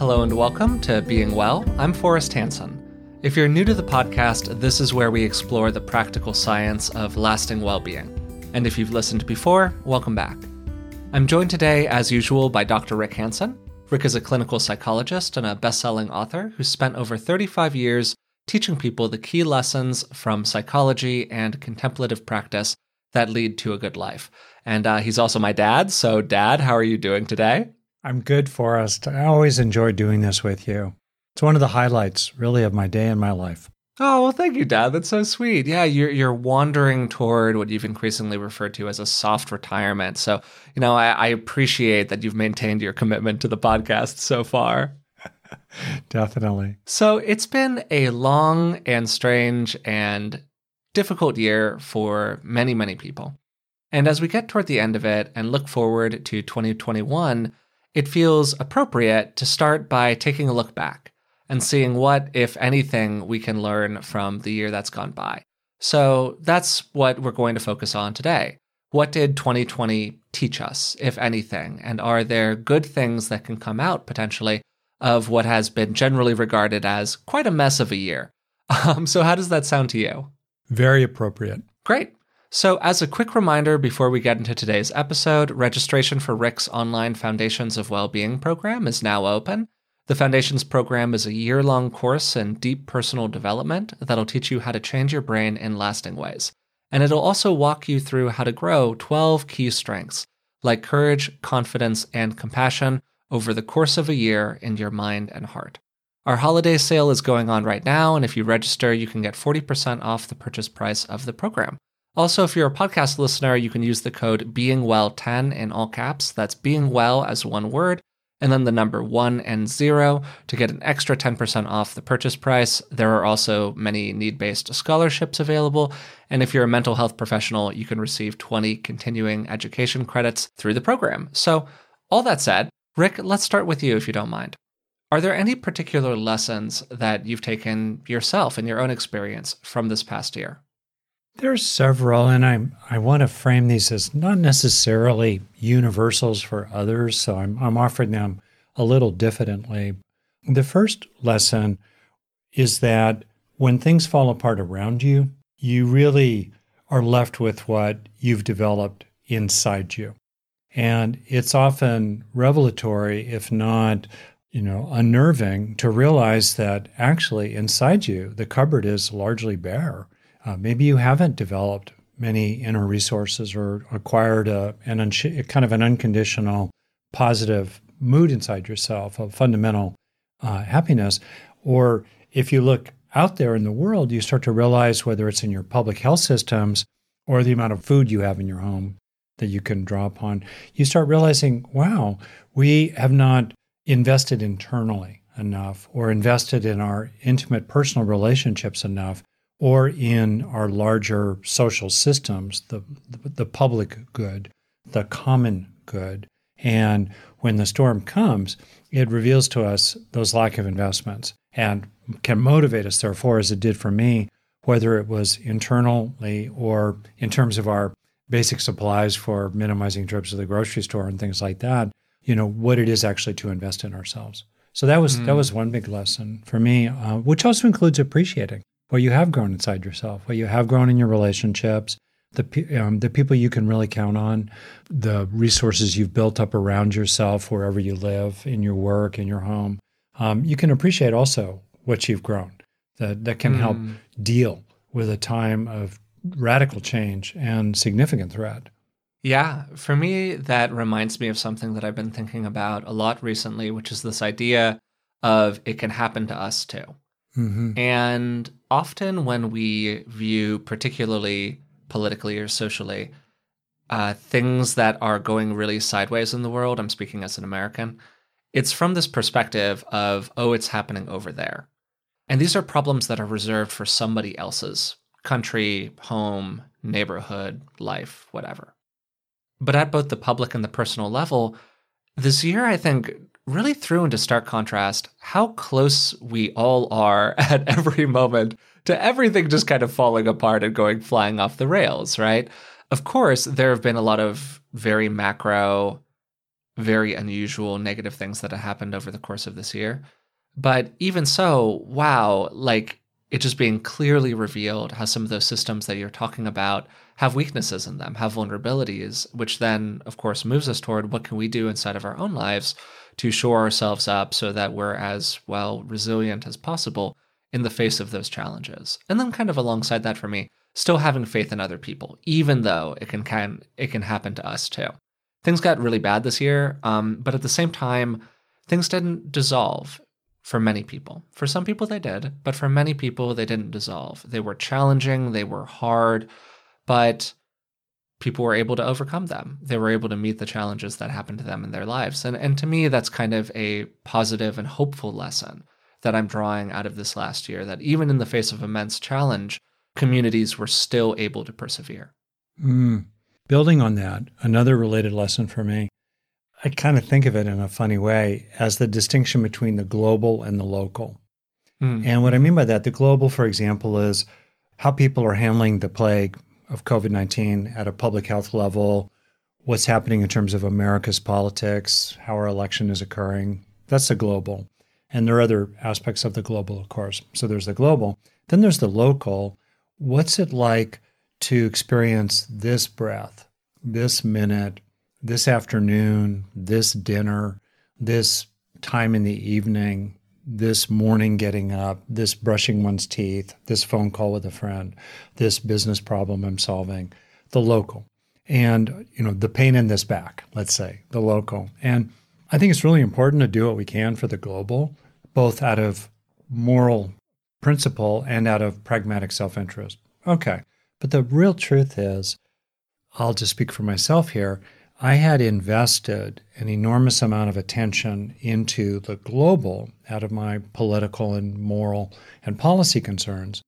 Hello and welcome to Being Well. I'm Forrest Hanson. If you're new to the podcast, this is where we explore the practical science of lasting well being. And if you've listened before, welcome back. I'm joined today, as usual, by Dr. Rick Hanson. Rick is a clinical psychologist and a best selling author who spent over 35 years teaching people the key lessons from psychology and contemplative practice that lead to a good life. And uh, he's also my dad. So, Dad, how are you doing today? I'm good, Forrest. I always enjoy doing this with you. It's one of the highlights, really, of my day and my life. Oh well, thank you, Dad. That's so sweet. Yeah, you're you're wandering toward what you've increasingly referred to as a soft retirement. So, you know, I, I appreciate that you've maintained your commitment to the podcast so far. Definitely. So it's been a long and strange and difficult year for many, many people. And as we get toward the end of it and look forward to 2021, it feels appropriate to start by taking a look back and seeing what, if anything, we can learn from the year that's gone by. So that's what we're going to focus on today. What did 2020 teach us, if anything? And are there good things that can come out potentially of what has been generally regarded as quite a mess of a year? Um, so, how does that sound to you? Very appropriate. Great. So, as a quick reminder before we get into today's episode, registration for Rick's online Foundations of Wellbeing program is now open. The Foundations program is a year long course in deep personal development that'll teach you how to change your brain in lasting ways. And it'll also walk you through how to grow 12 key strengths like courage, confidence, and compassion over the course of a year in your mind and heart. Our holiday sale is going on right now, and if you register, you can get 40% off the purchase price of the program. Also, if you're a podcast listener, you can use the code BeingWell10 in all caps. That's being well as one word, and then the number one and zero to get an extra 10% off the purchase price. There are also many need based scholarships available. And if you're a mental health professional, you can receive 20 continuing education credits through the program. So, all that said, Rick, let's start with you if you don't mind. Are there any particular lessons that you've taken yourself in your own experience from this past year? There's several, and I I want to frame these as not necessarily universals for others, so I'm I'm offering them a little diffidently. The first lesson is that when things fall apart around you, you really are left with what you've developed inside you. And it's often revelatory, if not, you know, unnerving to realize that actually inside you, the cupboard is largely bare uh, maybe you haven't developed many inner resources or acquired a, an un- kind of an unconditional positive mood inside yourself, a fundamental uh, happiness. Or if you look out there in the world, you start to realize whether it's in your public health systems or the amount of food you have in your home that you can draw upon, you start realizing, wow, we have not invested internally enough or invested in our intimate personal relationships enough or in our larger social systems, the, the, public good, the common good. And when the storm comes, it reveals to us those lack of investments and can motivate us, therefore, as it did for me, whether it was internally or in terms of our basic supplies for minimizing trips to the grocery store and things like that, you know, what it is actually to invest in ourselves. So that was mm. that was one big lesson for me, uh, which also includes appreciating what you have grown inside yourself, what you have grown in your relationships, the um, the people you can really count on, the resources you've built up around yourself wherever you live, in your work, in your home. Um, you can appreciate also what you've grown that that can mm. help deal with a time of radical change and significant threat. Yeah, for me, that reminds me of something that I've been thinking about a lot recently, which is this idea of it can happen to us too. Mm-hmm. And often when we view, particularly politically or socially, uh, things that are going really sideways in the world, I'm speaking as an American, it's from this perspective of, oh, it's happening over there. And these are problems that are reserved for somebody else's country, home, neighborhood, life, whatever. But at both the public and the personal level, this year, I think, really threw into stark contrast how close we all are at every moment to everything just kind of falling apart and going flying off the rails, right? Of course, there have been a lot of very macro, very unusual negative things that have happened over the course of this year. But even so, wow, like it just being clearly revealed how some of those systems that you're talking about have weaknesses in them, have vulnerabilities, which then, of course, moves us toward what can we do inside of our own lives to shore ourselves up so that we're as well resilient as possible in the face of those challenges. And then kind of alongside that for me, still having faith in other people, even though it can, can it can happen to us too. Things got really bad this year, um, but at the same time, things didn't dissolve for many people. For some people, they did, but for many people, they didn't dissolve. They were challenging, they were hard, but people were able to overcome them. They were able to meet the challenges that happened to them in their lives. And, and to me, that's kind of a positive and hopeful lesson that I'm drawing out of this last year that even in the face of immense challenge, communities were still able to persevere. Mm. Building on that, another related lesson for me, I kind of think of it in a funny way as the distinction between the global and the local. Mm. And what I mean by that, the global, for example, is how people are handling the plague of COVID 19 at a public health level, what's happening in terms of America's politics, how our election is occurring. That's the global. And there are other aspects of the global, of course. So there's the global. Then there's the local. What's it like to experience this breath, this minute, this afternoon, this dinner, this time in the evening, this morning getting up, this brushing one's teeth, this phone call with a friend, this business problem I'm solving, the local. And, you know, the pain in this back, let's say, the local. And I think it's really important to do what we can for the global, both out of moral principle and out of pragmatic self interest. Okay. But the real truth is, I'll just speak for myself here. I had invested an enormous amount of attention into the global out of my political and moral and policy concerns,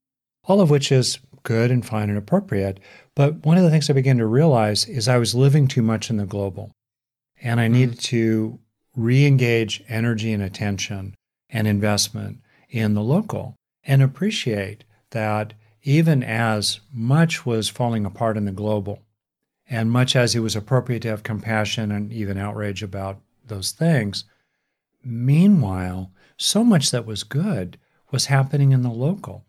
all of which is good and fine and appropriate. But one of the things I began to realize is I was living too much in the global, and I needed mm-hmm. to re engage energy and attention and investment in the local and appreciate that even as much was falling apart in the global, and much as it was appropriate to have compassion and even outrage about those things, meanwhile, so much that was good was happening in the local.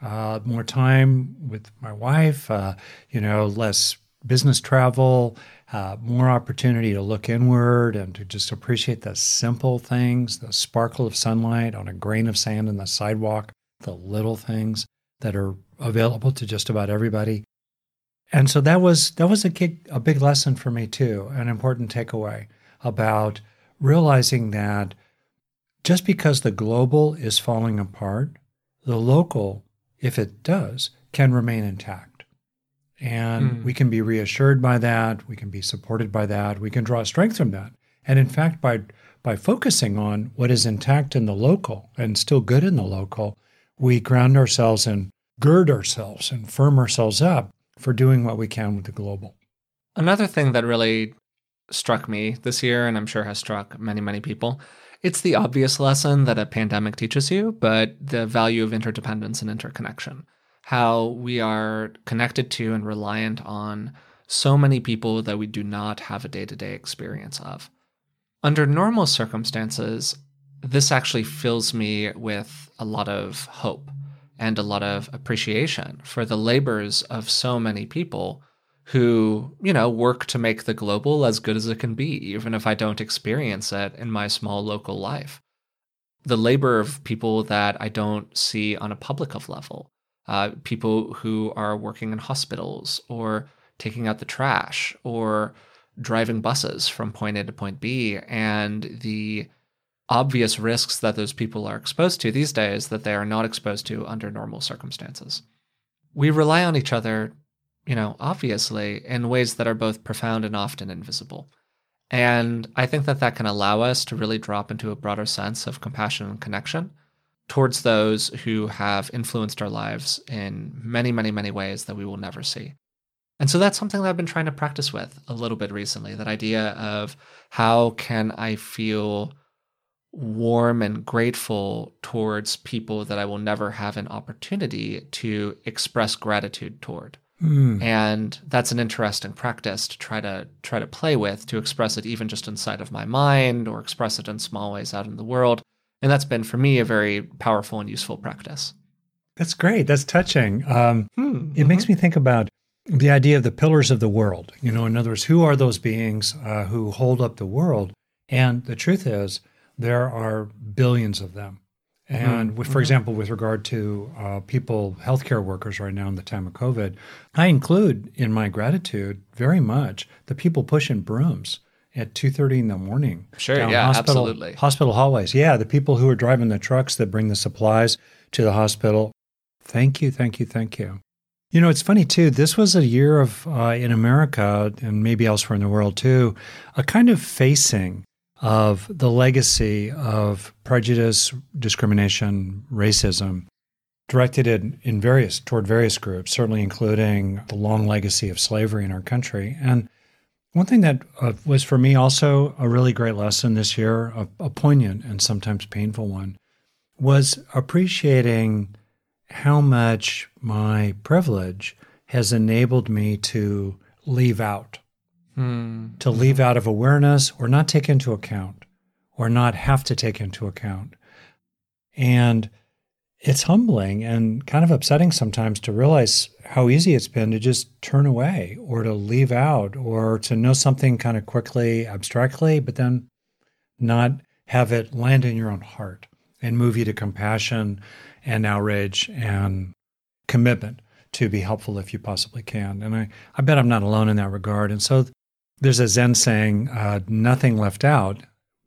Uh, more time with my wife, uh, you know, less business travel, uh, more opportunity to look inward and to just appreciate the simple things, the sparkle of sunlight on a grain of sand in the sidewalk, the little things that are available to just about everybody. And so that was that was a big, a big lesson for me too, an important takeaway about realizing that just because the global is falling apart, the local, if it does, can remain intact. And mm. we can be reassured by that, we can be supported by that, we can draw strength from that. And in fact, by by focusing on what is intact in the local and still good in the local, we ground ourselves and gird ourselves and firm ourselves up for doing what we can with the global. Another thing that really struck me this year, and I'm sure has struck many, many people, it's the obvious lesson that a pandemic teaches you, but the value of interdependence and interconnection. How we are connected to and reliant on so many people that we do not have a day to day experience of. Under normal circumstances, this actually fills me with a lot of hope and a lot of appreciation for the labors of so many people who, you know, work to make the global as good as it can be, even if I don't experience it in my small local life. The labor of people that I don't see on a public of level, uh, people who are working in hospitals or taking out the trash or driving buses from point A to point B, and the obvious risks that those people are exposed to these days that they are not exposed to under normal circumstances. We rely on each other, you know, obviously, in ways that are both profound and often invisible. And I think that that can allow us to really drop into a broader sense of compassion and connection towards those who have influenced our lives in many, many, many ways that we will never see. And so that's something that I've been trying to practice with a little bit recently that idea of how can I feel warm and grateful towards people that I will never have an opportunity to express gratitude toward. Mm. And that's an interesting practice to try to try to play with, to express it even just inside of my mind or express it in small ways out in the world. And that's been for me a very powerful and useful practice. That's great. That's touching. Um, Hmm. It makes me think about the idea of the pillars of the world. You know, in other words, who are those beings uh, who hold up the world? And the truth is, there are billions of them. And with, for example, with regard to uh, people, healthcare workers right now in the time of COVID, I include in my gratitude very much the people pushing brooms at two thirty in the morning. Sure, down yeah, hospital, absolutely. Hospital hallways. Yeah, the people who are driving the trucks that bring the supplies to the hospital. Thank you, thank you, thank you. You know, it's funny too. This was a year of, uh, in America and maybe elsewhere in the world too, a kind of facing of the legacy of prejudice, discrimination, racism, directed in, in various toward various groups, certainly including the long legacy of slavery in our country. And one thing that uh, was for me also a really great lesson this year, a, a poignant and sometimes painful one, was appreciating how much my privilege has enabled me to leave out, Hmm. to leave out of awareness or not take into account or not have to take into account. And it's humbling and kind of upsetting sometimes to realize how easy it's been to just turn away or to leave out or to know something kind of quickly, abstractly, but then not have it land in your own heart and move you to compassion and outrage and commitment to be helpful if you possibly can. And I, I bet I'm not alone in that regard. And so there's a Zen saying, uh, nothing left out.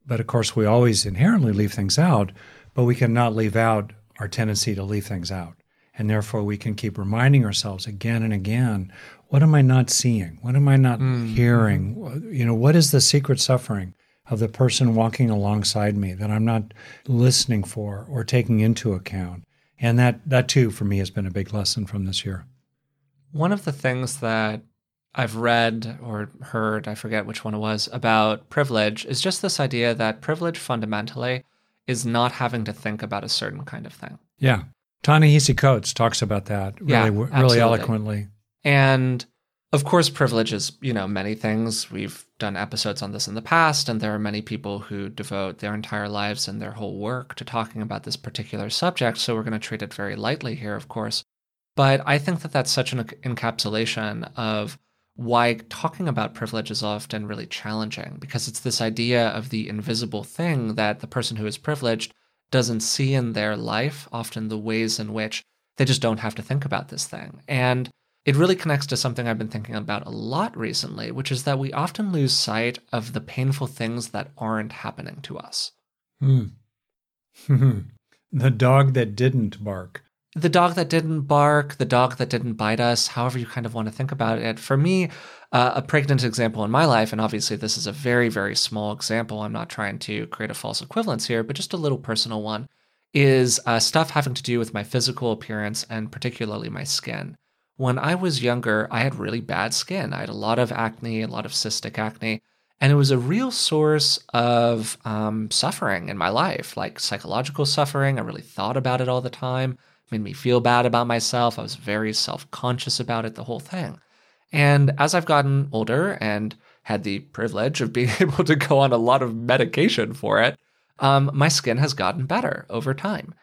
But of course, we always inherently leave things out, but we cannot leave out our tendency to leave things out. And therefore, we can keep reminding ourselves again and again what am I not seeing? What am I not hearing? You know, what is the secret suffering of the person walking alongside me that I'm not listening for or taking into account? And that, that too, for me, has been a big lesson from this year. One of the things that I've read or heard, I forget which one it was, about privilege is just this idea that privilege fundamentally is not having to think about a certain kind of thing. Yeah. Ta-Nehisi Coates talks about that really, Yeah, really absolutely. eloquently. And of course, privilege is, you know, many things. We've done episodes on this in the past, and there are many people who devote their entire lives and their whole work to talking about this particular subject. So we're going to treat it very lightly here, of course. But I think that that's such an encapsulation of why talking about privilege is often really challenging because it's this idea of the invisible thing that the person who is privileged doesn't see in their life, often the ways in which they just don't have to think about this thing. And it really connects to something I've been thinking about a lot recently, which is that we often lose sight of the painful things that aren't happening to us. Hmm. the dog that didn't bark. The dog that didn't bark, the dog that didn't bite us, however you kind of want to think about it. For me, uh, a pregnant example in my life, and obviously this is a very, very small example. I'm not trying to create a false equivalence here, but just a little personal one, is uh, stuff having to do with my physical appearance and particularly my skin. When I was younger, I had really bad skin. I had a lot of acne, a lot of cystic acne. And it was a real source of um, suffering in my life, like psychological suffering. I really thought about it all the time made me feel bad about myself. I was very self conscious about it, the whole thing. And as I've gotten older and had the privilege of being able to go on a lot of medication for it, um, my skin has gotten better over time.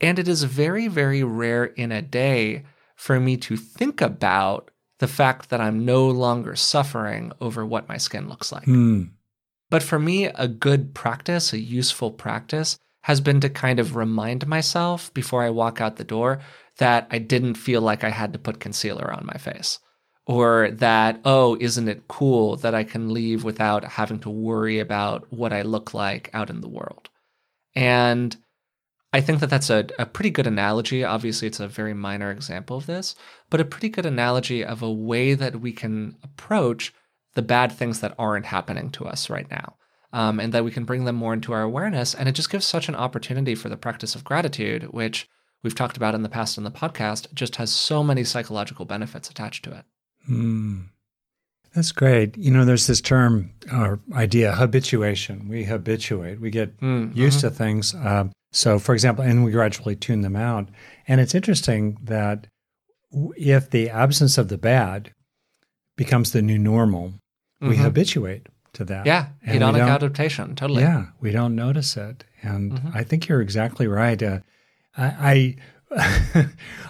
And it is very, very rare in a day for me to think about the fact that I'm no longer suffering over what my skin looks like. Hmm. But for me, a good practice, a useful practice, has been to kind of remind myself before I walk out the door that I didn't feel like I had to put concealer on my face. Or that, oh, isn't it cool that I can leave without having to worry about what I look like out in the world? And I think that that's a, a pretty good analogy. Obviously, it's a very minor example of this, but a pretty good analogy of a way that we can approach the bad things that aren't happening to us right now. Um, and that we can bring them more into our awareness. And it just gives such an opportunity for the practice of gratitude, which we've talked about in the past on the podcast, just has so many psychological benefits attached to it. Hmm. That's great. You know, there's this term or idea, habituation. We habituate. We get Mm, used to things. Um, so, for example, and we gradually tune them out. And it's interesting that if the absence of the bad becomes the new normal, we Mhm. habituate to that. Yeah, And hedonic adaptation, totally. Yeah, we don't notice it, and Mhm. I think you're exactly right. Uh, I, I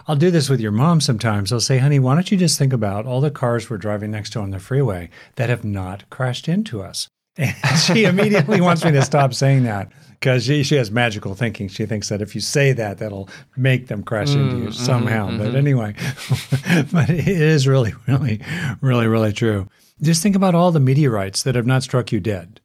I'll do this with your mom sometimes. I'll say, "Honey, why don't you just think about all the cars we're driving next to on the freeway that have not crashed into us?" And she immediately wants me to stop saying that because she, she has magical thinking. She thinks that if you say that, that'll make them crash into you Mm, mhm, somehow. But mhm. anyway, but it is really, really, really, really true. Just think about all the meteorites that have not struck you dead.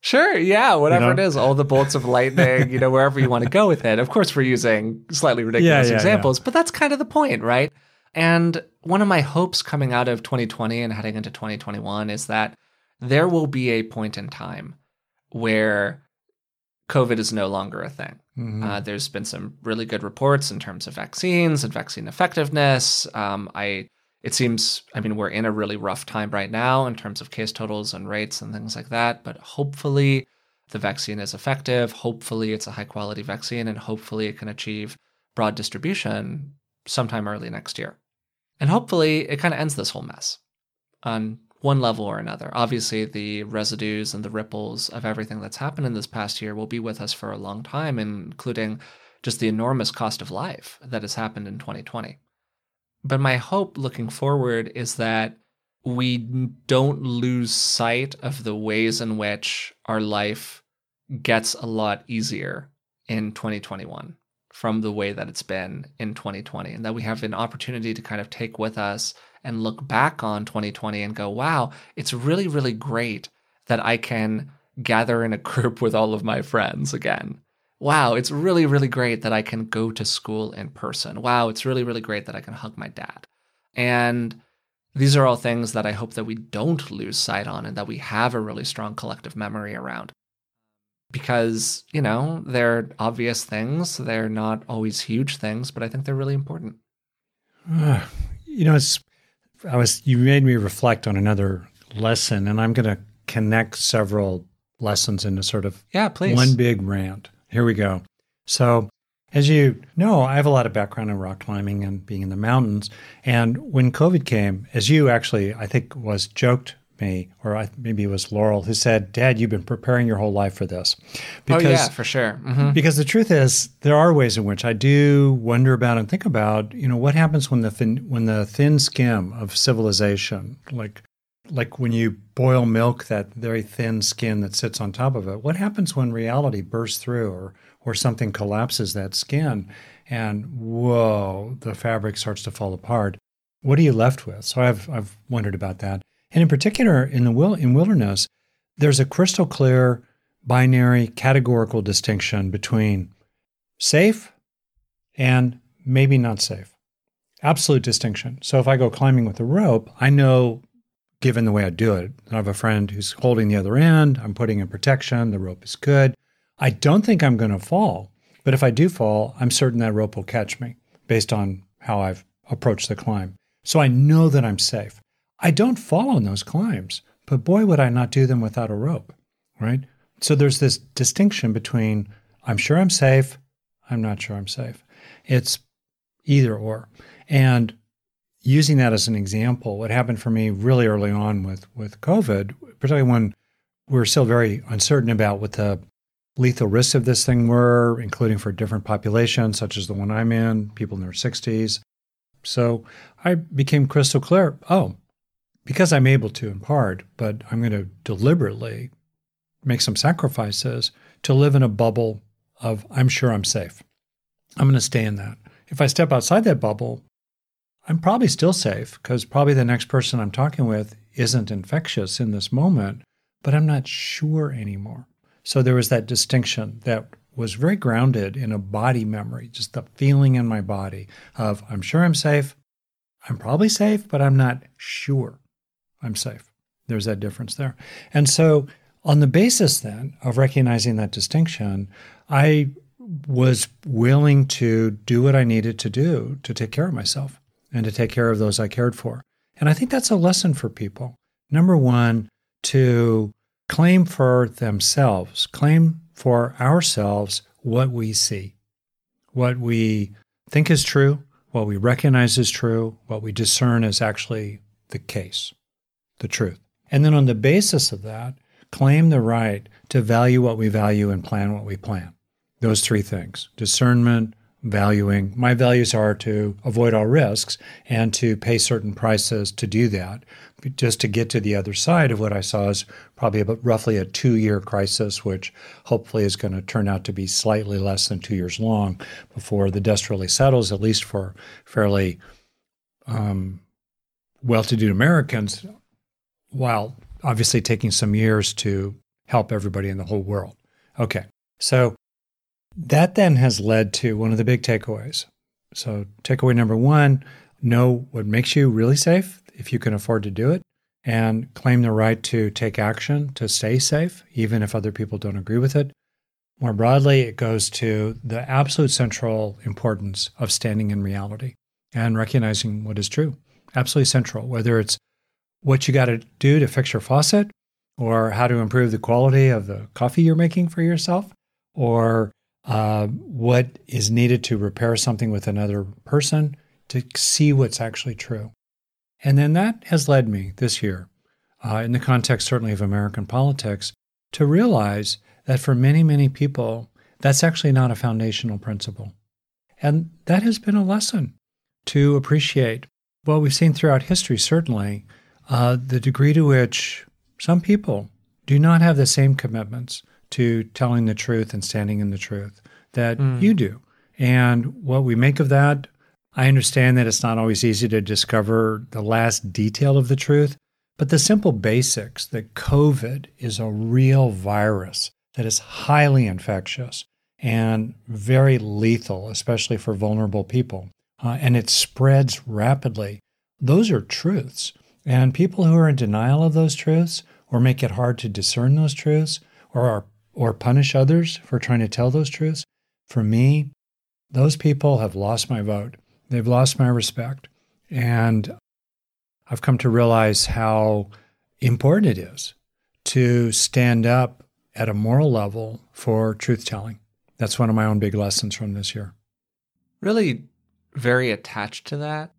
Sure, yeah, whatever know? it is, all the bolts of lightning, you know, wherever you want to go with it. Of course, we're using slightly ridiculous yeah, yeah. examples, but that's kind of the point, right? And one of my hopes coming out of 2020 and heading into 2021 is that there will be a point in time where COVID is no longer a thing. Mhm. Uh, there's been some really good reports in terms of vaccines and vaccine effectiveness. Um, I it seems I mean we're in a really rough time right now in terms of case totals and rates and things like that. But hopefully the vaccine is effective. Hopefully it's a high quality vaccine, and hopefully it can achieve broad distribution sometime early next year. And hopefully it kind of ends this whole mess on one level or another. Obviously, the residues and the ripples of everything that's happened in this past year will be with us for a long time, including just the enormous cost of life that has happened in 2020. But my hope looking forward is that we don't lose sight of the ways in which our life gets a lot easier in 2021 from the way that it's been in 2020 and that we have an opportunity to kind of take with us and look back on 2020 and go wow it's really really great that i can gather in a group with all of my friends again wow it's really really great that i can go to school in person. Wow it's really really great that i can hug my dad. And these are all things that i hope that we don't lose sight on and that we have a really strong collective memory around. Because you know they're obvious things they're not always huge things but i think they're really important. Ah, you know, it's I was you made me reflect on another lesson, and I'm going to connect several lessons into sort of yeah please. one big rant. Here we go. So, as you know, I have a lot of background in rock climbing and being in the mountains. And when COVID came, as you actually, I think, was joked me, or I, maybe it was Laurel who said, "Dad, you've been preparing your whole life for this." oh yeah for sure hmm because the truth is there are ways in which I do wonder about and think about you know what happens when the thin, when the thin skim of civilization like like when you boil milk that very thin skin that sits on top of it what happens when reality bursts through or or something collapses that skin and whoa the fabric starts to fall apart what are you left with so I've I've wondered about that and in particular in the wil- in wilderness there's a crystal clear binary categorical distinction between safe and maybe not safe. Absolute distinction. So if I go climbing with a rope, I know, given the way I do it, I have a friend who's holding the other end, I'm putting in protection, the rope is good. I don't think I'm going to fall, but if I do fall, I'm certain that rope will catch me based on how I've approached the climb. So I know that I'm safe. I don't fall on those climbs, but boy, would I not do them without a rope, right? So there's this distinction between I'm sure I'm safe, I'm not sure I'm safe. It's either or. And using that as an example, what happened for me really early on with, with COVID, particularly when we are still very uncertain about what the lethal risks of this thing were, including for different populations, such as the one I'm in, people in their 60s. So I became crystal clear oh, because I'm able to in part, but I'm going to deliberately make some sacrifices to live in a bubble of I'm sure I'm safe. I'm going to stay in that. If I step outside that bubble, I'm probably still safe because probably the next person I'm talking with isn't infectious in this moment, but I'm not sure anymore. So there was that distinction that was very grounded in a body memory, just the feeling in my body of I'm sure I'm safe. I'm probably safe, but I'm not sure I'm safe. There's that difference there. And so, on the basis then of recognizing that distinction, I was willing to do what I needed to do to take care of myself and to take care of those I cared for. And I think that's a lesson for people. Number one, to claim for themselves, claim for ourselves what we see, what we think is true, what we recognize is true, what we discern is actually the case, the truth. And then on the basis of that, claim the right to value what we value and plan what we plan. Those three things discernment, valuing. My values are to avoid all risks and to pay certain prices to do that, just to get to the other side of what I saw is probably about roughly a two year crisis, which hopefully is going to turn out to be slightly less than two years long before the dust really settles, at least for fairly um, well to do Americans, while obviously taking some years to help everybody in the whole world. Okay, so that then has led to one of the big takeaways. So, takeaway number one know what makes you really safe if you can afford to do it, and claim the right to take action to stay safe, even if other people don't agree with it. More broadly, it goes to the absolute central importance of standing in reality and recognizing what is true. Absolutely central, whether it's what you got to do to fix your faucet, or how to improve the quality of the coffee you're making for yourself, or uh, what is needed to repair something with another person to see what's actually true. And then that has led me this year, uh, in the context certainly of American politics, to realize that for many, many people, that's actually not a foundational principle. And that has been a lesson to appreciate. Well, we've seen throughout history, certainly, uh, the degree to which some people do not have the same commitments to telling the truth and standing in the truth that mm. you do. And what we make of that, I understand that it's not always easy to discover the last detail of the truth, but the simple basics that COVID is a real virus that is highly infectious and very lethal, especially for vulnerable people, uh, and it spreads rapidly. Those are truths. And people who are in denial of those truths or make it hard to discern those truths or are or punish others for trying to tell those truths, for me, those people have lost my vote. They've lost my respect. And I've come to realize how important it is to stand up at a moral level for truth telling. That's one of my own big lessons from this year. Really, very attached to that.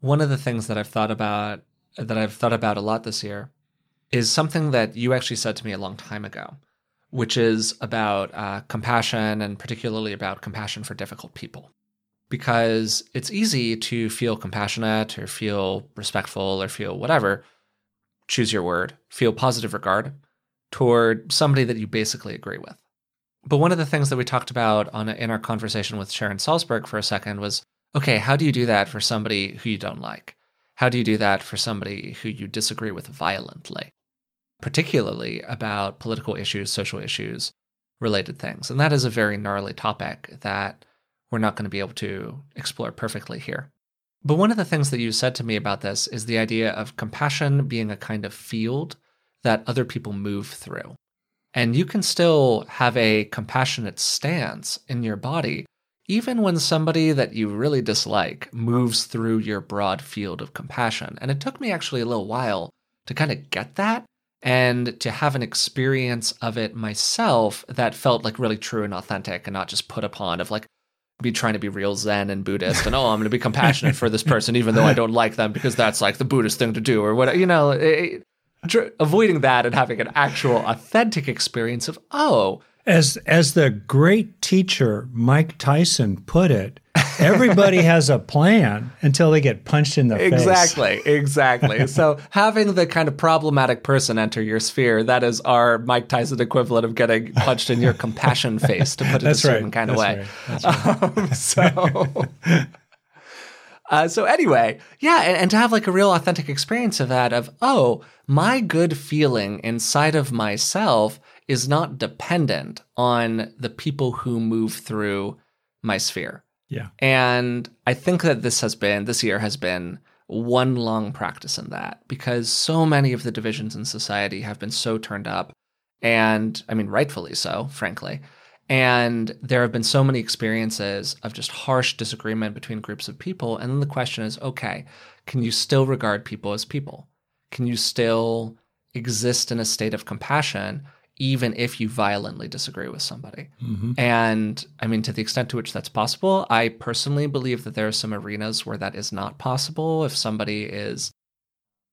One of the things that I've thought about that I've thought about a lot this year is something that you actually said to me a long time ago which is about uh, compassion and particularly about compassion for difficult people. Because it's easy to feel compassionate or feel respectful or feel whatever, choose your word, feel positive regard toward somebody that you basically agree with. But one of the things that we talked about on in our conversation with Sharon Salzberg for a second was okay, how do you do that for somebody who you don't like? How do you do that for somebody who you disagree with violently? Particularly about political issues, social issues, related things. And that is a very gnarly topic that we're not going to be able to explore perfectly here. But one of the things that you said to me about this is the idea of compassion being a kind of field that other people move through. And you can still have a compassionate stance in your body, even when somebody that you really dislike moves through your broad field of compassion. And it took me actually a little while to kind of get that and to have an experience of it myself that felt like really true and authentic and not just put upon of like be trying to be real zen and buddhist and oh i'm going to be compassionate for this person even though i don't like them because that's like the buddhist thing to do or what you know it, avoiding that and having an actual authentic experience of oh. As as the great teacher Mike Tyson put it, everybody has a plan until they get punched in the exactly, face. Exactly, exactly. so having the kind of problematic person enter your sphere, that is our Mike Tyson equivalent of getting punched in your compassion face, to put it That's a certain right. kind of way. Right. Um, so uh, so anyway, yeah, and, and to have like a real authentic experience of that of, oh, my good feeling inside of myself is not dependent on the people who move through my sphere. Yeah. And I think that this has been, this year has been one long practice in that because so many of the divisions in society have been so turned up. And I mean, rightfully so, frankly. And there have been so many experiences of just harsh disagreement between groups of people. And then the question is okay, can you still regard people as people? Can you still exist in a state of compassion even if you violently disagree with somebody. Mm-hmm. And I mean, to the extent to which that's possible, I personally believe that there are some arenas where that is not possible. If somebody is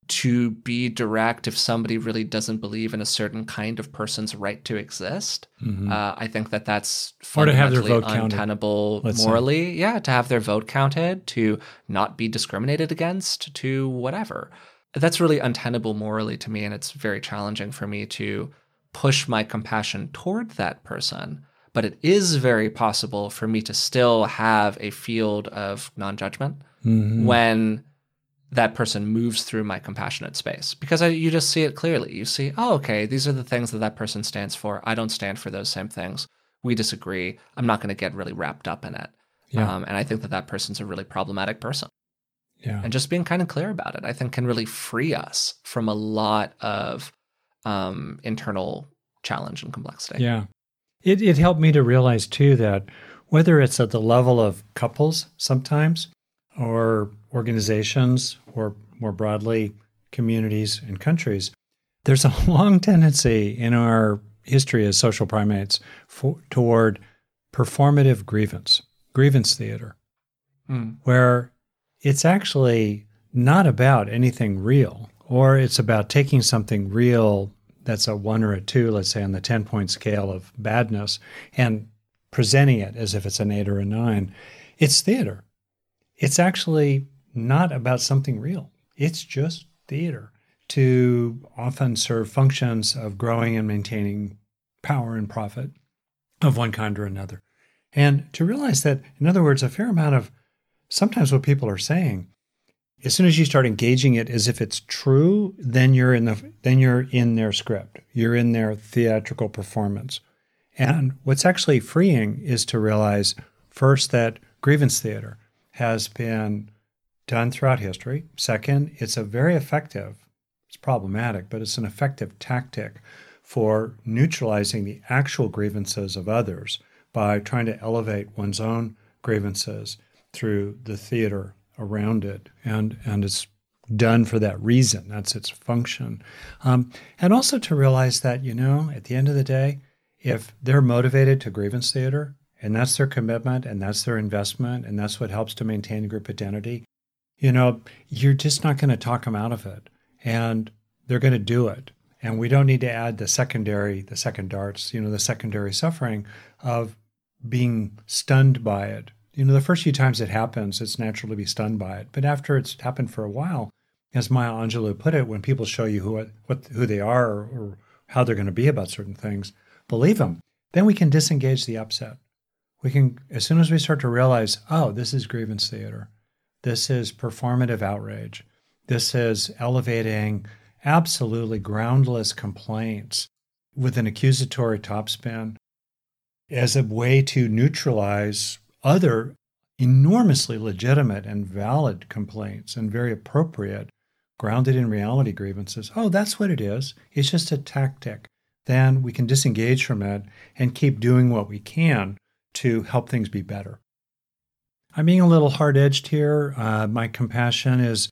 to be direct, if somebody really doesn't believe in a certain kind of person's right to exist, Mhm. uh, I think that that's Or to have their fundamentally vote counted, untenable say. morally. Yeah, to have their vote counted, to not be discriminated against, to whatever. That's really untenable morally to me, and it's very challenging for me to push my compassion toward that person. But it is very possible for me to still have a field of non judgment Mhm. when that person moves through my compassionate space because I, you just see it clearly. You see, oh, okay, these are the things that that person stands for. I don't stand for those same things. We disagree. I'm not going to get really wrapped up in it. Yeah. Um, and I think that that person's a really problematic person. yeah. And just being kind of clear about it, I think, can really free us from a lot of um, internal challenge and complexity. Yeah. It, it helped me to realize too that whether it's at the level of couples sometimes or organizations or more broadly communities and countries, there's a long tendency in our history as social primates for, toward performative grievance, grievance theater, Mm. where it's actually not about anything real, or it's about taking something real that's a one or a two, let's say on the 10 point scale of badness, and presenting it as if it's an eight or a nine. It's theater. It's actually not about something real, it's just theater to often serve functions of growing and maintaining power and profit of one kind or another. And to realize that, in other words, a fair amount of sometimes what people are saying as soon as you start engaging it as if it's true then you're in the then you're in their script. You're in their theatrical performance. And what's actually freeing is to realize first that grievance theater has been done throughout history. Second it's a very effective it's problematic but it's an effective tactic for neutralizing the actual grievances of others by trying to elevate one's own grievances through the theater around it, and and it's done for that reason. That's its function, um, and also to realize that you know at the end of the day, if they're motivated to grievance theater and that's their commitment and that's their investment and that's what helps to maintain group identity, you know you're just not going to talk them out of it, and they're going to do it. And we don't need to add the secondary, the second darts, you know, the secondary suffering of being stunned by it you know, the first few times it happens, it's natural to be stunned by it. But after it's happened for a while, as Maya Angelou put it, when people show you who what who they are or, or how they're going to be about certain things, believe them. Then we can disengage the upset. We can, as soon as we start to realize, oh, this is grievance theater, this is performative outrage, this is elevating absolutely groundless complaints with an accusatory topspin as a way to neutralize other enormously legitimate and valid complaints and very appropriate, grounded in reality grievances. Oh, that's what it is. It's just a tactic. Then we can disengage from it and keep doing what we can to help things be better. I'm being a little hard edged here. Uh, my compassion is,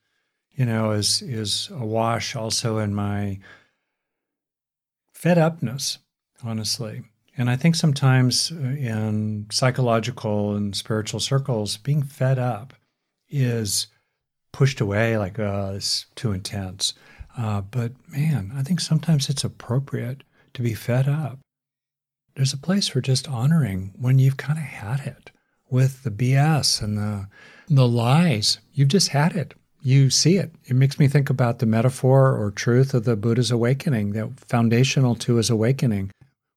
you know, is is awash also in my fed upness, honestly. And I think sometimes in psychological and spiritual circles, being fed up is pushed away like, oh, it's too intense. Uh, but man, I think sometimes it's appropriate to be fed up. There's a place for just honoring when you've kind of had it with the BS and the, the lies. You've just had it. You see it. It makes me think about the metaphor or truth of the Buddha's awakening, that foundational to his awakening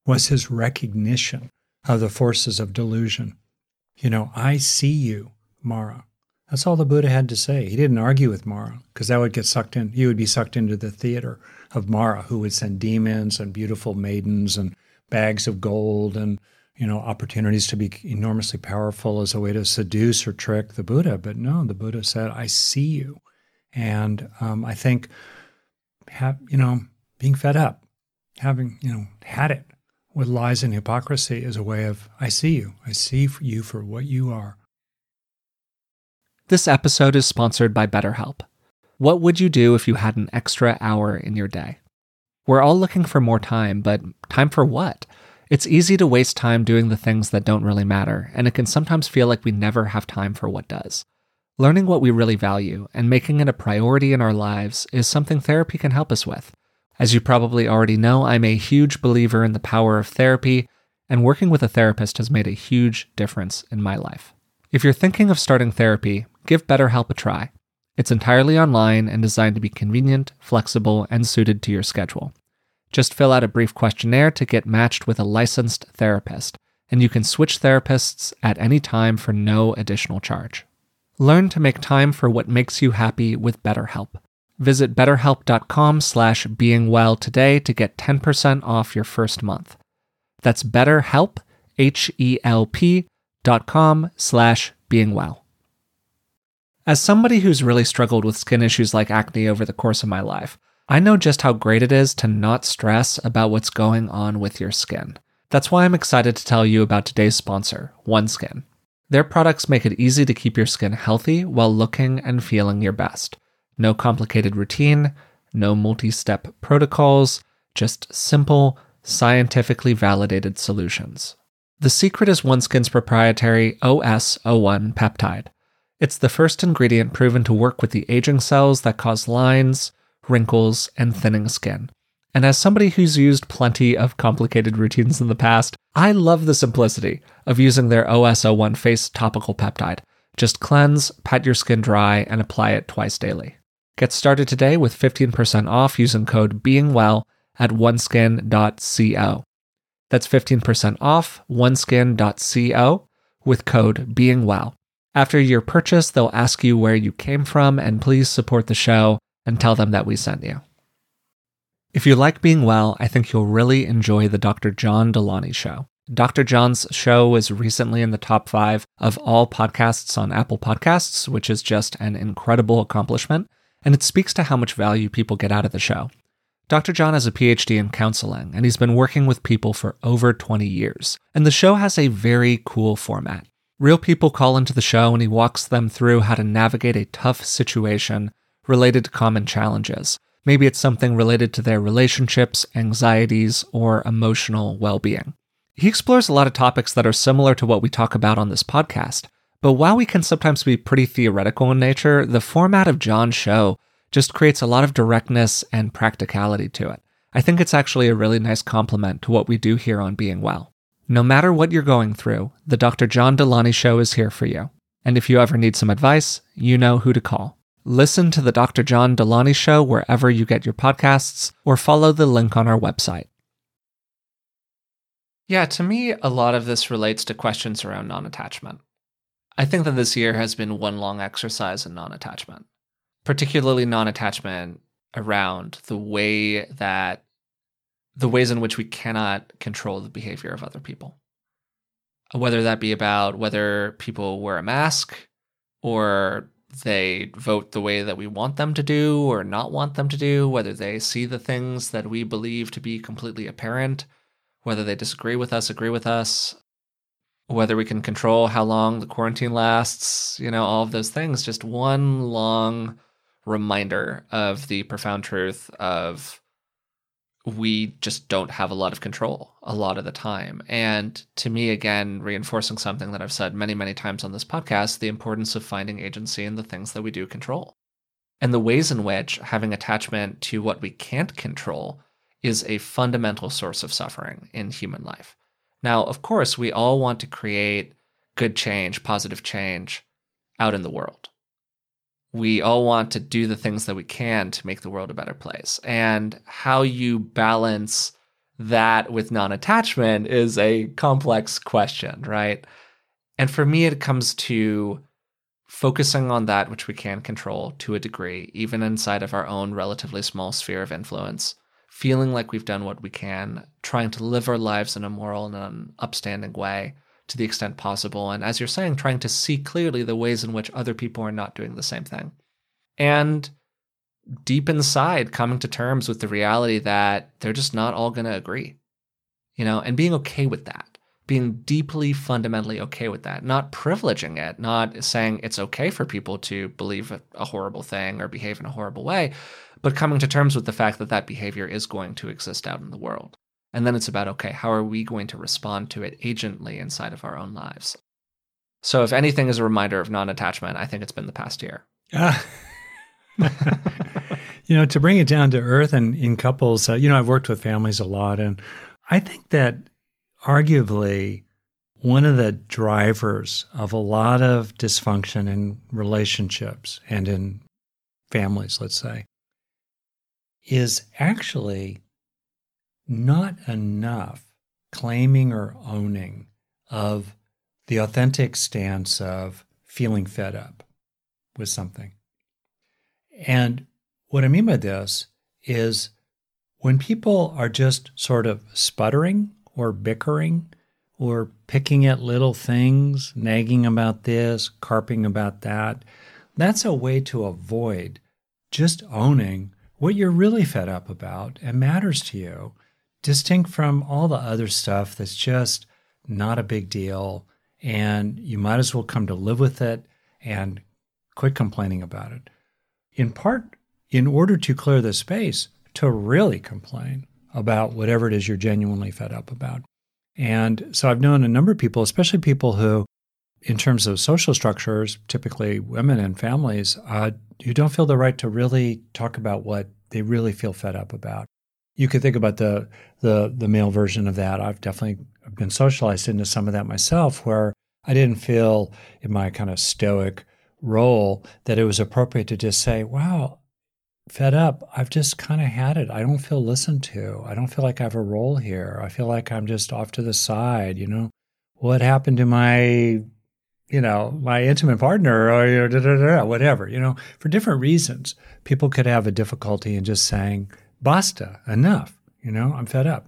was his recognition of the forces of delusion. You know, I see you, Mara. That's all the Buddha had to say. He didn't argue with Mara because that would get sucked in. He would be sucked into the theater of Mara, who would send demons and beautiful maidens and bags of gold and you know opportunities to be enormously powerful as a way to seduce or trick the Buddha. But no, the Buddha said, "I see you," and um, I think, you know, being fed up, having you know had it with lies and hypocrisy is a way of, I see you. I see you for what you are. This episode is sponsored by BetterHelp. What would you do if you had an extra hour in your day? We're all looking for more time, but time for what? It's easy to waste time doing the things that don't really matter, and it can sometimes feel like we never have time for what does. Learning what we really value and making it a priority in our lives is something therapy can help us with. As you probably already know, I'm a huge believer in the power of therapy, and working with a therapist has made a huge difference in my life. If you're thinking of starting therapy, give BetterHelp a try. It's entirely online and designed to be convenient, flexible, and suited to your schedule. Just fill out a brief questionnaire to get matched with a licensed therapist, and you can switch therapists at any time for no additional charge. Learn to make time for what makes you happy with BetterHelp. Visit betterhelp.com slash beingwell today to get 10% off your first month. That's betterhelp, H-E-L-P dot com slash beingwell. As somebody who's really struggled with skin issues like acne over the course of my life, I know just how great it is to not stress about what's going on with your skin. That's why I'm excited to tell you about today's sponsor, OneSkin. Their products make it easy to keep your skin healthy while looking and feeling your best. No complicated routine, no multi step protocols, just simple, scientifically validated solutions. The secret is OneSkin's proprietary OS01 peptide. It's the first ingredient proven to work with the aging cells that cause lines, wrinkles, and thinning skin. And as somebody who's used plenty of complicated routines in the past, I love the simplicity of using their OS01 face topical peptide. Just cleanse, pat your skin dry, and apply it twice daily. Get started today with 15% off using code BEINGWELL at oneskin.co. That's 15% off oneskin.co with code BEINGWELL. After your purchase, they'll ask you where you came from, and please support the show and tell them that we sent you. If you like being well, I think you'll really enjoy the Dr. John Delony show. Dr. John's show was recently in the top five of all podcasts on Apple Podcasts, which is just an incredible accomplishment, and it speaks to how much value people get out of the show. Dr. John has a PhD in counseling, and he's been working with people for over 20 years. And the show has a very cool format. Real people call into the show, and he walks them through how to navigate a tough situation related to common challenges. Maybe it's something related to their relationships, anxieties, or emotional well being. He explores a lot of topics that are similar to what we talk about on this podcast. But while we can sometimes be pretty theoretical in nature, the format of John's show just creates a lot of directness and practicality to it. I think it's actually a really nice complement to what we do here on Being Well. No matter what you're going through, the Dr. John Delony Show is here for you. And if you ever need some advice, you know who to call. Listen to the Dr. John Delony Show wherever you get your podcasts or follow the link on our website. Yeah, to me, a lot of this relates to questions around non attachment. I think that this year has been one long exercise in non attachment, particularly non attachment around the way that the ways in which we cannot control the behavior of other people. Whether that be about whether people wear a mask or they vote the way that we want them to do or not want them to do, whether they see the things that we believe to be completely apparent, whether they disagree with us, agree with us, whether we can control how long the quarantine lasts, you know, all of those things. Just one long reminder of the profound truth of we just don't have a lot of control a lot of the time. And to me, again, reinforcing something that I've said many, many times on this podcast the importance of finding agency in the things that we do control. And the ways in which having attachment to what we can't control is a fundamental source of suffering in human life. Now, of course, we all want to create good change, positive change out in the world we all want to do the things that we can to make the world a better place. And how you balance that with non attachment is a complex question, right? And for me, it comes to focusing on that which we can control to a degree, even inside of our own relatively small sphere of influence, feeling like we've done what we can, trying to live our lives in a moral and an upstanding way to the extent possible. And as you're saying, trying to see clearly the ways in which other people are not doing the same thing. And deep inside, coming to terms with the reality that they're just not all going to agree, you know, and being okay with that, being deeply, fundamentally okay with that, not privileging it, not saying it's okay for people to believe a horrible thing or behave in a horrible way, but coming to terms with the fact that that behavior is going to exist out in the world. And then it's about, okay, how are we going to respond to it agently inside of our own lives? So, if anything is a reminder of non attachment, I think it's been the past year. Uh, you know, to bring it down to earth and in couples, uh, you know, I've worked with families a lot, and I think that arguably one of the drivers of a lot of dysfunction in relationships and in families, let's say, is actually not enough claiming or owning of the authentic stance of feeling fed up with something. And what I mean by this is when people are just sort of sputtering or bickering or picking at little things, nagging about this, carping about that, that's a way to avoid just owning what you're really fed up about and matters to you, distinct from all the other stuff that's just not a big deal. And you might as well come to live with it and quit complaining about it. In part, in order to clear the space to really complain about whatever it is you're genuinely fed up about. And so I've known a number of people, especially people who, in terms of social structures, typically women and families, uh, who don't feel the right to really talk about what they really feel fed up about. You could think about the the the male version of that. I've definitely been socialized into some of that myself, where I didn't feel in my kind of stoic role that it was appropriate to just say, "Wow, fed up. I've just kind of had it. I don't feel listened to. I don't feel like I have a role here. I feel like I'm just off to the side, you know. What happened to my you know, my intimate partner or you know, da, da, da, whatever, you know, for different reasons, people could have a difficulty in just saying, basta, enough, you know, I'm fed up.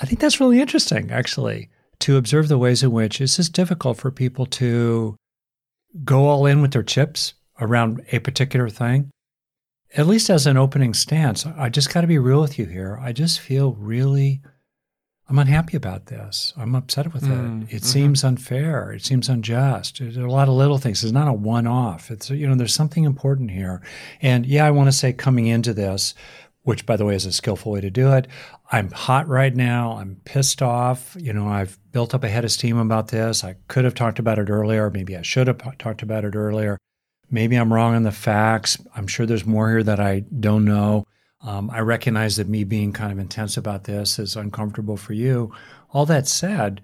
I think that's really interesting, actually, to observe the ways in which it's just difficult for people to go all in with their chips around a particular thing at least as an opening stance, I just got to be real with you here. I just feel really, I'm unhappy about this. I'm upset with mm, it. It mm-hmm. seems unfair. It seems unjust. There's a lot of little things. It's not a one off. It's, you know, there's something important here. And yeah, I want to say coming into this, which by the way is a skillful way to do it. I'm hot right now. I'm pissed off. You know, I've built up a head of steam about this. I could have talked about it earlier. Maybe I should have talked about it earlier. Maybe I'm wrong on the facts. I'm sure there's more here that I don't know. Um, I recognize that me being kind of intense about this is uncomfortable for you. All that said,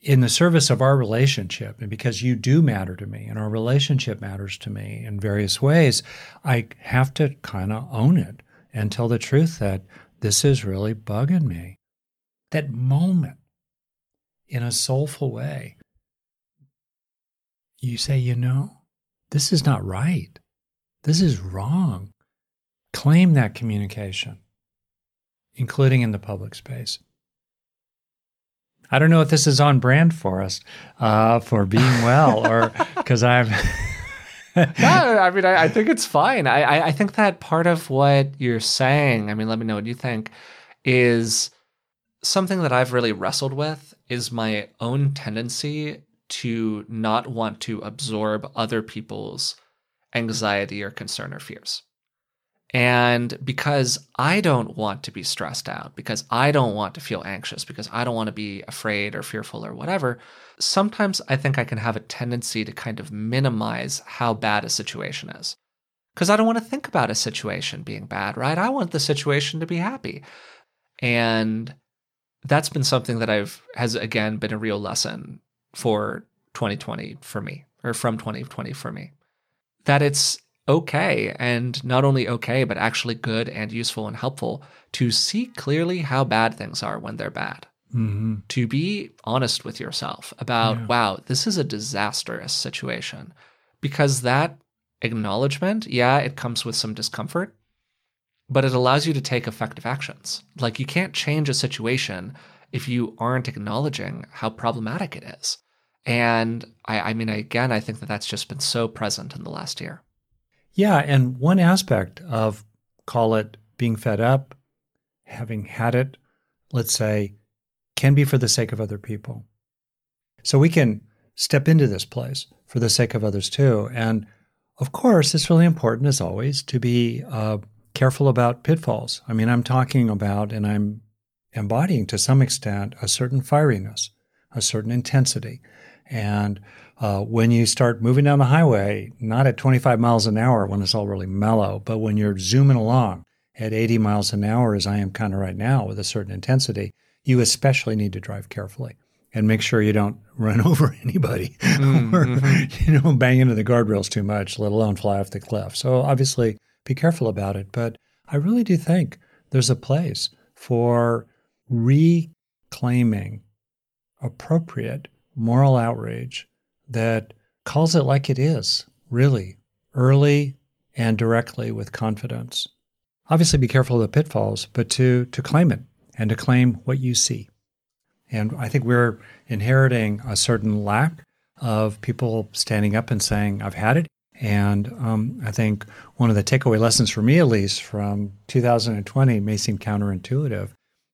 in the service of our relationship, and because you do matter to me and our relationship matters to me in various ways, I have to kind of own it and tell the truth that this is really bugging me. That moment in a soulful way, you say, you know, this is not right. This is wrong. Claim that communication, including in the public space. I don't know if this is on brand for us uh, for being well or because I'm. no, I mean, I, I, think it's fine. I, I think that part of what you're saying, I mean, let me know what you think, is something that I've really wrestled with is my own tendency to not want to absorb other people's anxiety or concern or fears. And because I don't want to be stressed out, because I don't want to feel anxious, because I don't want to be afraid or fearful or whatever, sometimes I think I can have a tendency to kind of minimize how bad a situation is. Because I don't want to think about a situation being bad, right? I want the situation to be happy. And that's been something that I've, has again been a real lesson for 2020 for me, or from 2020 for me. That it's okay, and not only okay, but actually good and useful and helpful to see clearly how bad things are when they're bad. Mm-hmm. To be honest with yourself about, yeah. wow, this is a disastrous situation. Because that acknowledgement, yeah, it comes with some discomfort, but it allows you to take effective actions. Like you can't change a situation if you aren't acknowledging how problematic it is. And I, I mean, again, I think that that's just been so present in the last year. Yeah. And one aspect of, call it being fed up, having had it, let's say, can be for the sake of other people. So we can step into this place for the sake of others too. And of course, it's really important, as always, to be uh, careful about pitfalls. I mean, I'm talking about, and I'm embodying to some extent, a certain fieriness, a certain intensity. And uh, when you start moving down the highway, not at 25 miles an hour when it's all really mellow, but when you're zooming along at 80 miles an hour, as I am kind of right now with a certain intensity, you especially need to drive carefully and make sure you don't run over anybody mm, or mm-hmm. you know bang into the guardrails too much, let alone fly off the cliff. So obviously, be careful about it. But I really do think there's a place for reclaiming appropriate moral outrage that calls it like it is, really, early and directly with confidence. Obviously, be careful of the pitfalls, but to, to claim it and to claim what you see. And I think we're inheriting a certain lack of people standing up and saying, I've had it. And um, I think one of the takeaway lessons for me, at least from 2020, may seem counterintuitive.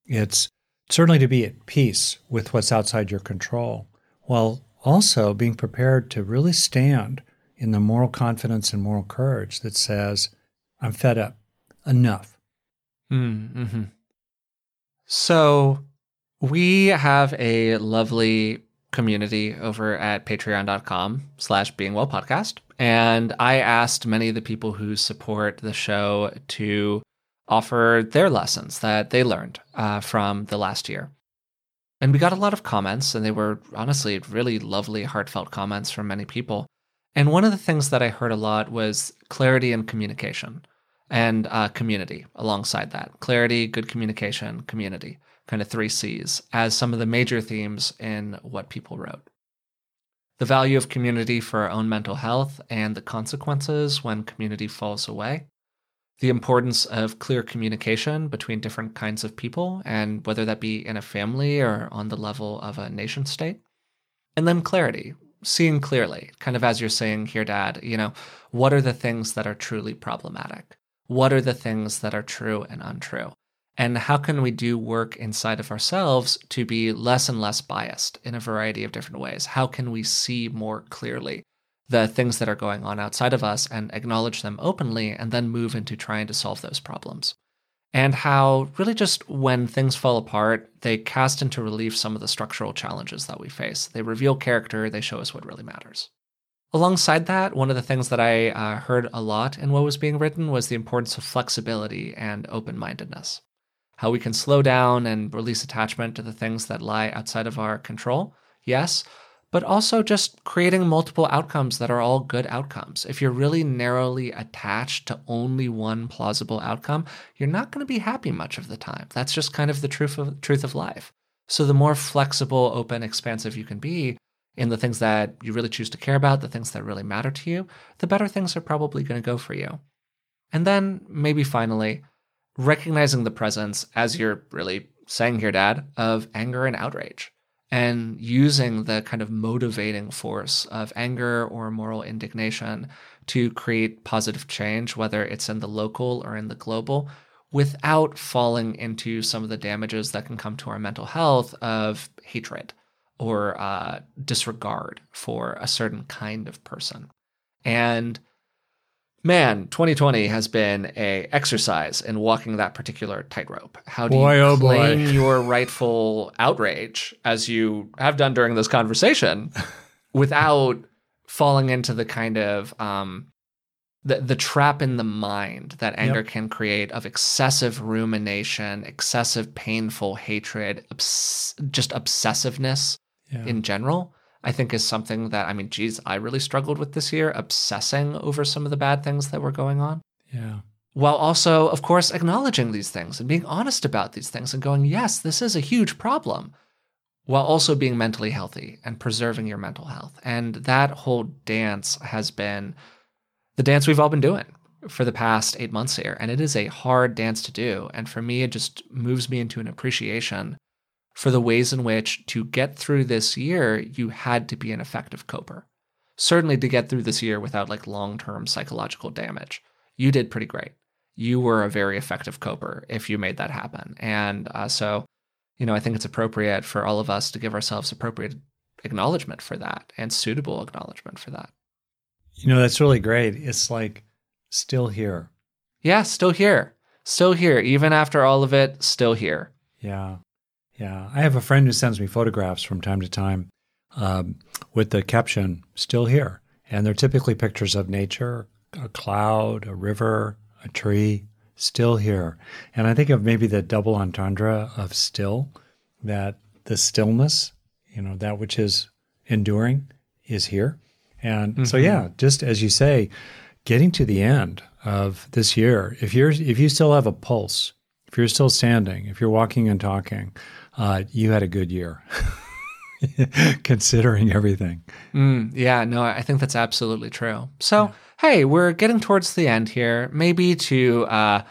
It's certainly to be at peace with what's outside your control, while also being prepared to really stand in the moral confidence and moral courage that says, I'm fed up. Enough. Mm-hmm. So, we have a lovely community over at patreon.com slash being well podcast. And I asked many of the people who support the show to offer their lessons that they learned uh, from the last year. And we got a lot of comments, and they were honestly really lovely, heartfelt comments from many people. And one of the things that I heard a lot was clarity and communication and uh, community alongside that. Clarity, good communication, community kind of three C's, as some of the major themes in what people wrote. The value of community for our own mental health and the consequences when community falls away. The importance of clear communication between different kinds of people, and whether that be in a family or on the level of a nation state. And then clarity, seeing clearly, kind of as you're saying here, Dad, you know, what are the things that are truly problematic? What are the things that are true and untrue? And how can we do work inside of ourselves to be less and less biased in a variety of different ways? How can we see more clearly the things that are going on outside of us and acknowledge them openly and then move into trying to solve those problems? And how, really, just when things fall apart, they cast into relief some of the structural challenges that we face. They reveal character, they show us what really matters. Alongside that, one of the things that I uh, heard a lot in what was being written was the importance of flexibility and open mindedness how we can slow down and release attachment to the things that lie outside of our control, yes, but also just creating multiple outcomes that are all good outcomes. If you're really narrowly attached to only one plausible outcome, you're not going to be happy much of the time. That's just kind of the truth of, truth of life. So the more flexible, open, expansive you can be in the things that you really choose to care about, the things that really matter to you, the better things are probably going to go for you. And then maybe finally, recognizing the presence, as you're really saying here, Dad, of anger and outrage, and using the kind of motivating force of anger or moral indignation to create positive change, whether it's in the local or in the global, without falling into some of the damages that can come to our mental health of hatred or uh, disregard for a certain kind of person. And man, 2020 has been a exercise in walking that particular tightrope. How do boy, you oh claim boy. your rightful outrage, as you have done during this conversation, without falling into the kind of um, the the trap in the mind that anger yep. can create of excessive rumination, excessive painful hatred, obs- just obsessiveness yeah. in general. I think is something that I mean, geez, I really struggled with this year, obsessing over some of the bad things that were going on. Yeah. While also, of course, acknowledging these things and being honest about these things and going, yes, this is a huge problem, while also being mentally healthy and preserving your mental health. And that whole dance has been the dance we've all been doing for the past eight months here. And it is a hard dance to do. And for me, it just moves me into an appreciation for the ways in which to get through this year, you had to be an effective coper. Certainly to get through this year without like long term psychological damage. You did pretty great. You were a very effective coper if you made that happen. And uh, so, you know, I think it's appropriate for all of us to give ourselves appropriate acknowledgement for that and suitable acknowledgement for that. You know, that's really great. It's like still here. Yeah, still here. still here. Even after all of it, still here. Yeah. Yeah. I have a friend who sends me photographs from time to time um, with the caption, still here. And they're typically pictures of nature, a cloud, a river, a tree, still here. And I think of maybe the double entendre of still, that the stillness, you know, that which is enduring is here. And mm-hmm. so, yeah, just as you say, getting to the end of this year, if you're if you still have a pulse, if you're still standing, if you're walking and talking, uh, you had a good year. considering everything. Mm, yeah, no, I think that's absolutely true. So, yeah. hey, we're getting towards the end here. Maybe to, uh,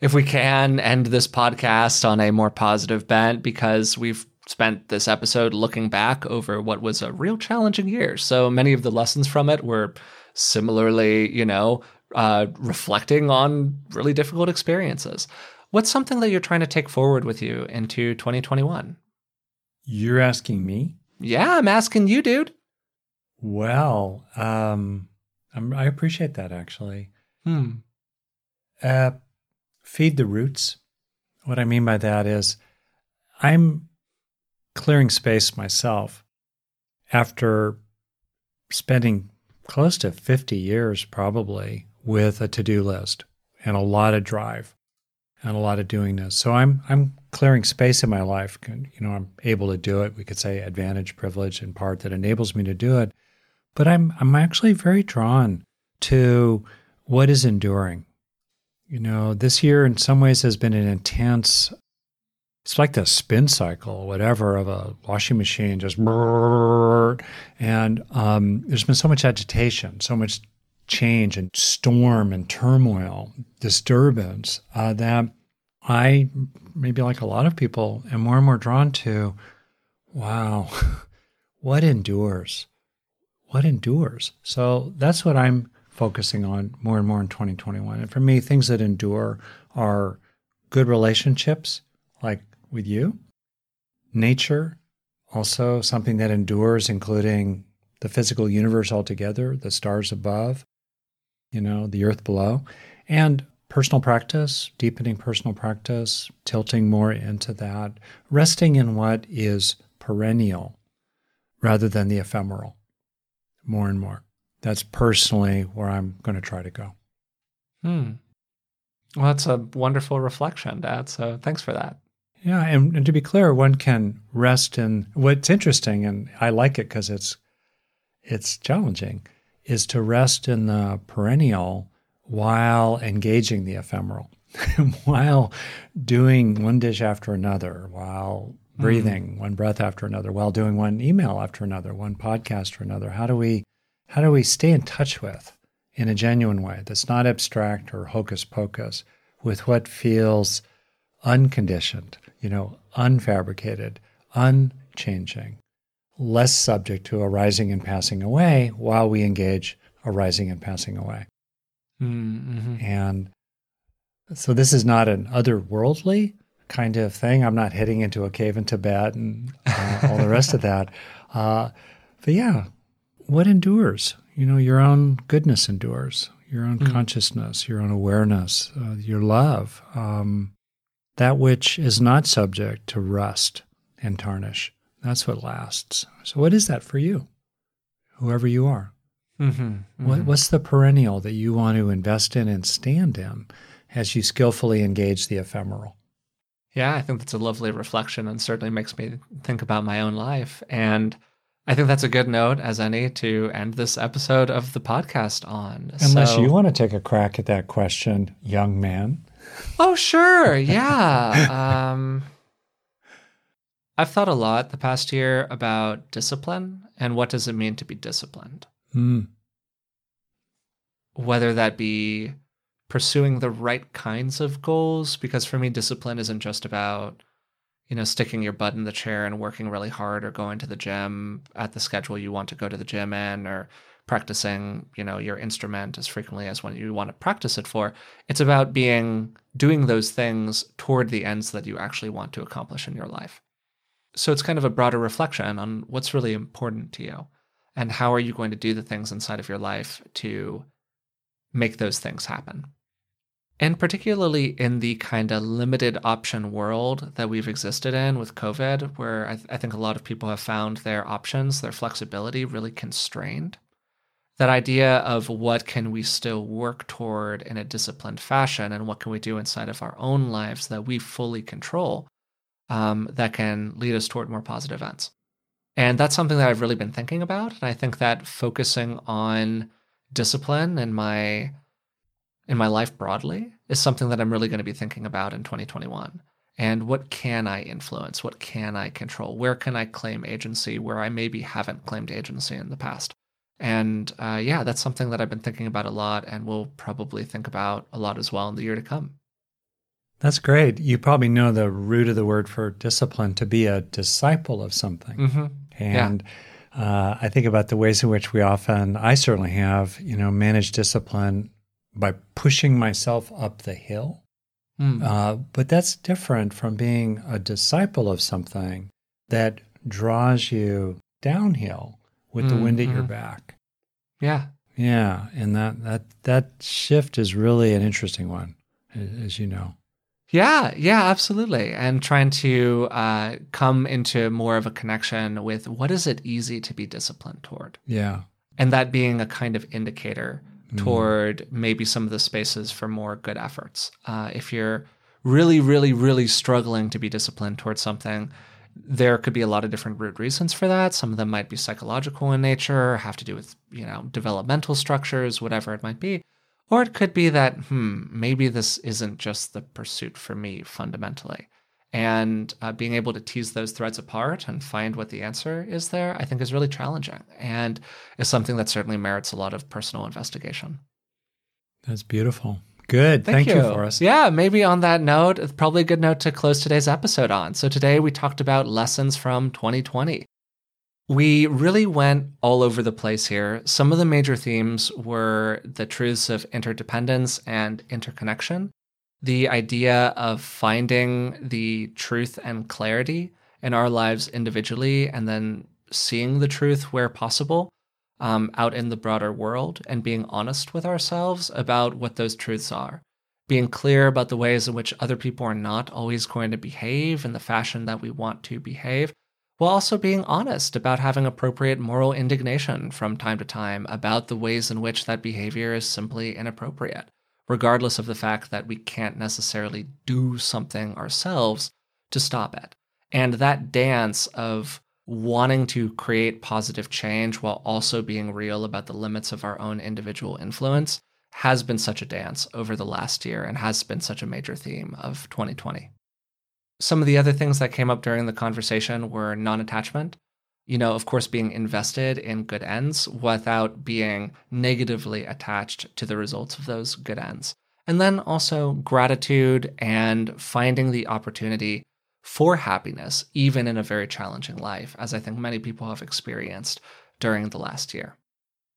if we can, end this podcast on a more positive bent because we've spent this episode looking back over what was a real challenging year. So many of the lessons from it were similarly, you know, uh, reflecting on really difficult experiences. What's something that you're trying to take forward with you into 2021? You're asking me? Yeah, I'm asking you, dude. Well, um, i appreciate that actually. Hmm. Uh, feed the roots. What I mean by that is, I'm clearing space myself after spending close to 50 years probably with a to-do list and a lot of drive and a lot of doing this. So I'm I'm clearing space in my life. You know, I'm able to do it. We could say advantage, privilege in part that enables me to do it. But I'm I'm actually very drawn to what is enduring. You know, this year in some ways has been an intense it's like the spin cycle, whatever, of a washing machine, just and um, there's been so much agitation, so much change and storm and turmoil, disturbance uh, that I, maybe like a lot of people, am more and more drawn to wow, what endures? What endures? So that's what I'm focusing on more and more in 2021. And for me, things that endure are good relationships, like with you, nature, also something that endures, including the physical universe altogether, the stars above, you know, the earth below, and personal practice, deepening personal practice, tilting more into that, resting in what is perennial rather than the ephemeral more and more. That's personally where I'm going to try to go. Hmm. Well, that's a wonderful reflection, Dad. So thanks for that. Yeah, and, and to be clear, one can rest in what's interesting, and I like it because it's it's challenging is to rest in the perennial while engaging the ephemeral, while doing one dish after another, while breathing mm. one breath after another, while doing one email after another, one podcast or another. How do we how do we stay in touch with in a genuine way that's not abstract or hocus pocus with what feels unconditioned, you know, unfabricated, unchanging? Less subject to arising and passing away while we engage arising and passing away. Mm-hmm. And so this is not an otherworldly kind of thing. I'm not heading into a cave in Tibet and uh, all the rest of that. Uh, but yeah, what endures? You know, your own goodness endures, your own mm. consciousness, your own awareness, uh, your love, um, that which is not subject to rust and tarnish. That's what lasts. So, what is that for you, whoever you are? Mm-hmm, mm-hmm. What, what's the perennial that you want to invest in and stand in as you skillfully engage the ephemeral? Yeah, I think that's a lovely reflection and certainly makes me think about my own life. And I think that's a good note, as any, to end this episode of the podcast on. Unless so, you want to take a crack at that question, young man. Oh, sure. Yeah. um, I've thought a lot the past year about discipline and what does it mean to be disciplined. Mm. Whether that be pursuing the right kinds of goals, because for me, discipline isn't just about, you know, sticking your butt in the chair and working really hard or going to the gym at the schedule you want to go to the gym in or practicing, you know, your instrument as frequently as when you want to practice it for. It's about being doing those things toward the ends that you actually want to accomplish in your life. So it's kind of a broader reflection on what's really important to you and how are you going to do the things inside of your life to make those things happen. And particularly in the kind of limited option world that we've existed in with COVID, where I, th- I, think a lot of people have found their options, their flexibility really constrained. That idea of what can we still work toward in a disciplined fashion and what can we do inside of our own lives that we fully control um, that can lead us toward more positive ends. And that's something that I've really been thinking about. And I think that focusing on discipline in my in my life broadly is something that I'm really going to be thinking about in 2021. And what can I influence? What can I control? Where can I claim agency where I maybe haven't claimed agency in the past? And uh, yeah, that's something that I've been thinking about a lot and will probably think about a lot as well in the year to come. That's great. You probably know the root of the word for discipline to be a disciple of something. Mm-hmm. And yeah. uh, I think about the ways in which we often, I certainly have, you know, managed discipline by pushing myself up the hill. Mm. Uh, but that's different from being a disciple of something that draws you downhill with mm-hmm. the wind at your mm-hmm. back. Yeah. Yeah, and that that that shift is really an interesting one, as you know. Yeah, yeah, absolutely. And trying to uh, come into more of a connection with what is it easy to be disciplined toward? Yeah. And that being a kind of indicator mm. toward maybe some of the spaces for more good efforts. Uh, if you're really, really, really struggling to be disciplined towards something, there could be a lot of different root reasons for that. Some of them might be psychological in nature, have to do with, you know, developmental structures, whatever it might be. Or it could be that, hmm, maybe this isn't just the pursuit for me fundamentally. And uh, being able to tease those threads apart and find what the answer is there, I think is really challenging and is something that certainly merits a lot of personal investigation. That's beautiful. Good. Thank, Thank you. you. for us. Yeah, maybe on that note, it's probably a good note to close today's episode on. So today we talked about lessons from 2020. We really went all over the place here. Some of the major themes were the truths of interdependence and interconnection, the idea of finding the truth and clarity in our lives individually, and then seeing the truth where possible um, out in the broader world, and being honest with ourselves about what those truths are. Being clear about the ways in which other people are not always going to behave in the fashion that we want to behave while also being honest about having appropriate moral indignation from time to time about the ways in which that behavior is simply inappropriate, regardless of the fact that we can't necessarily do something ourselves to stop it. And that dance of wanting to create positive change while also being real about the limits of our own individual influence has been such a dance over the last year and has been such a major theme of 2020. Some of the other things that came up during the conversation were non attachment. You know, of course, being invested in good ends without being negatively attached to the results of those good ends. And then also gratitude and finding the opportunity for happiness, even in a very challenging life, as I think many people have experienced during the last year.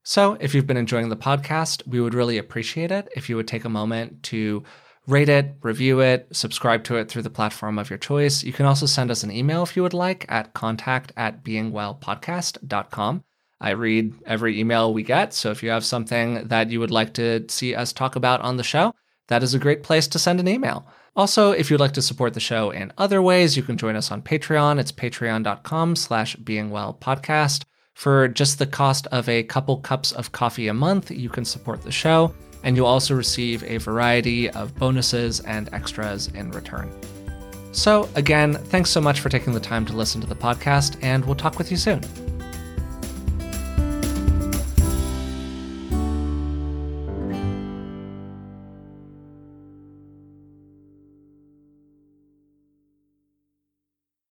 So, if you've been enjoying the podcast, we would really appreciate it if you would take a moment to rate it, review it, subscribe to it through the platform of your choice. You can also send us an email if you would like at contact at beingwellpodcast.com. I read every email we get, so if you have something that you would like to see us talk about on the show, that is a great place to send an email. Also, if you'd like to support the show in other ways, you can join us on Patreon. It's patreon.com slash beingwellpodcast. For just the cost of a couple cups of coffee a month, you can support the show and you'll also receive a variety of bonuses and extras in return. So, again, thanks so much for taking the time to listen to the podcast, and we'll talk with you soon.